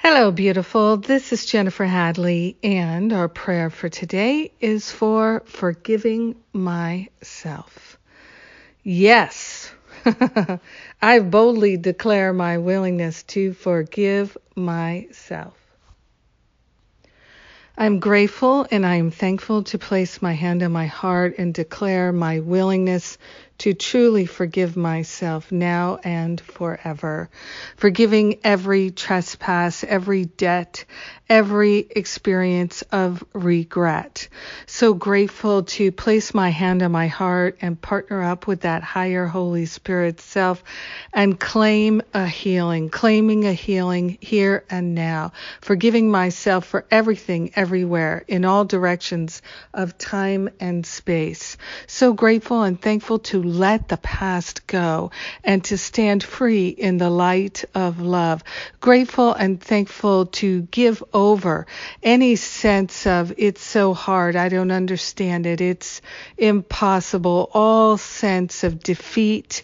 Hello, beautiful. This is Jennifer Hadley, and our prayer for today is for forgiving myself. Yes, I boldly declare my willingness to forgive myself. I'm grateful and I am thankful to place my hand on my heart and declare my willingness to truly forgive myself now and forever, forgiving every trespass, every debt, every experience of regret. So grateful to place my hand on my heart and partner up with that higher Holy Spirit self and claim a healing, claiming a healing here and now, forgiving myself for everything, everywhere, in all directions of time and space. So grateful and thankful to let the past go and to stand free in the light of love. Grateful and thankful to give over any sense of it's so hard, I don't understand it, it's impossible, all sense of defeat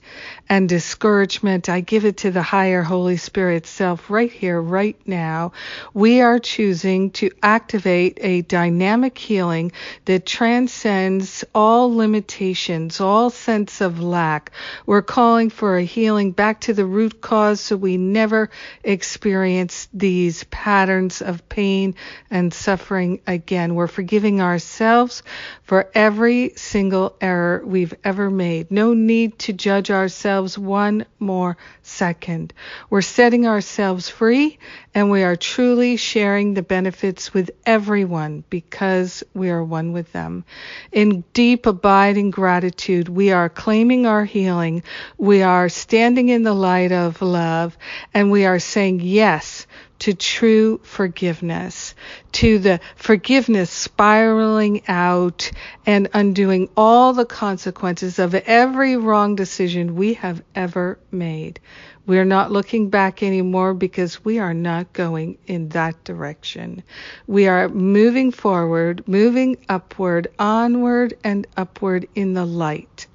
and discouragement. I give it to the higher Holy Spirit self right here, right now. We are choosing to activate a dynamic healing that transcends all limitations, all sense of lack. We're calling for a healing back to the root cause so we never experience these patterns of pain and suffering again. We're forgiving ourselves for every single error we've ever made. No need to judge ourselves one more second. We're setting ourselves free and we are truly sharing the benefits with everyone because we are one with them. In deep abiding gratitude, we are claiming our healing. We are standing in the light of love and we are saying yes to true forgiveness, to the forgiveness spiraling out and undoing all the consequences of every wrong decision we have ever made. We're not looking back anymore because we are not going in that direction. We are moving forward, moving upward, onward and upward in the light.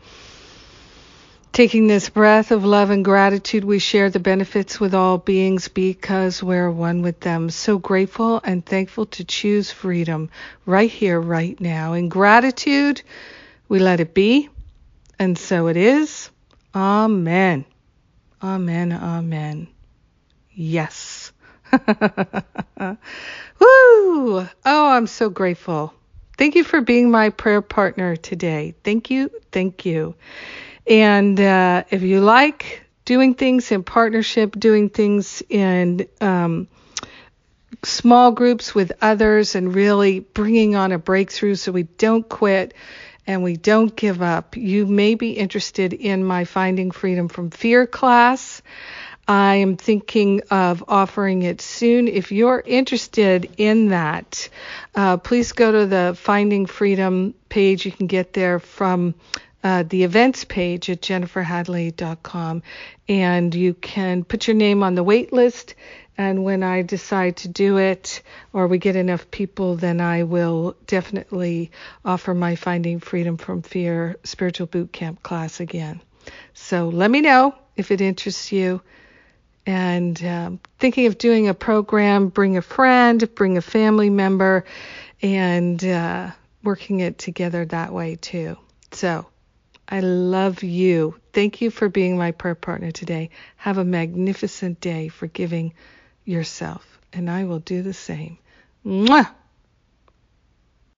Taking this breath of love and gratitude, we share the benefits with all beings because we're one with them. So grateful and thankful to choose freedom right here, right now. In gratitude, we let it be, and so it is. Amen. Amen. Amen. Yes. Woo! Oh, I'm so grateful. Thank you for being my prayer partner today. Thank you. Thank you. And uh, if you like doing things in partnership, doing things in um, small groups with others, and really bringing on a breakthrough so we don't quit and we don't give up, you may be interested in my Finding Freedom from Fear class. I am thinking of offering it soon. If you're interested in that, uh, please go to the Finding Freedom page. You can get there from uh, the events page at jenniferhadley.com and you can put your name on the wait list and when I decide to do it or we get enough people, then I will definitely offer my Finding Freedom from Fear spiritual boot camp class again. So let me know if it interests you. And um, thinking of doing a program, bring a friend, bring a family member, and uh, working it together that way too. So I love you. Thank you for being my prayer partner today. Have a magnificent day for giving yourself, and I will do the same. Mwah!